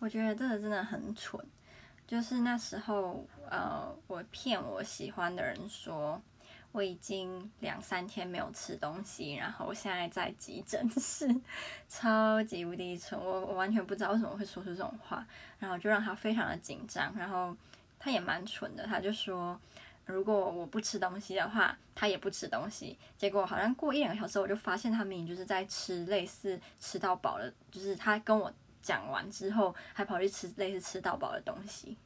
我觉得这个真的很蠢。就是那时候，呃，我骗我喜欢的人说我已经两三天没有吃东西，然后我现在在急诊室，超级无敌蠢。我我完全不知道为什么会说出这种话，然后就让他非常的紧张。然后他也蛮蠢的，他就说如果我不吃东西的话，他也不吃东西。结果好像过一两个小时，我就发现他明明就是在吃类似吃到饱的，就是他跟我讲完之后还跑去吃类似吃到饱的东西。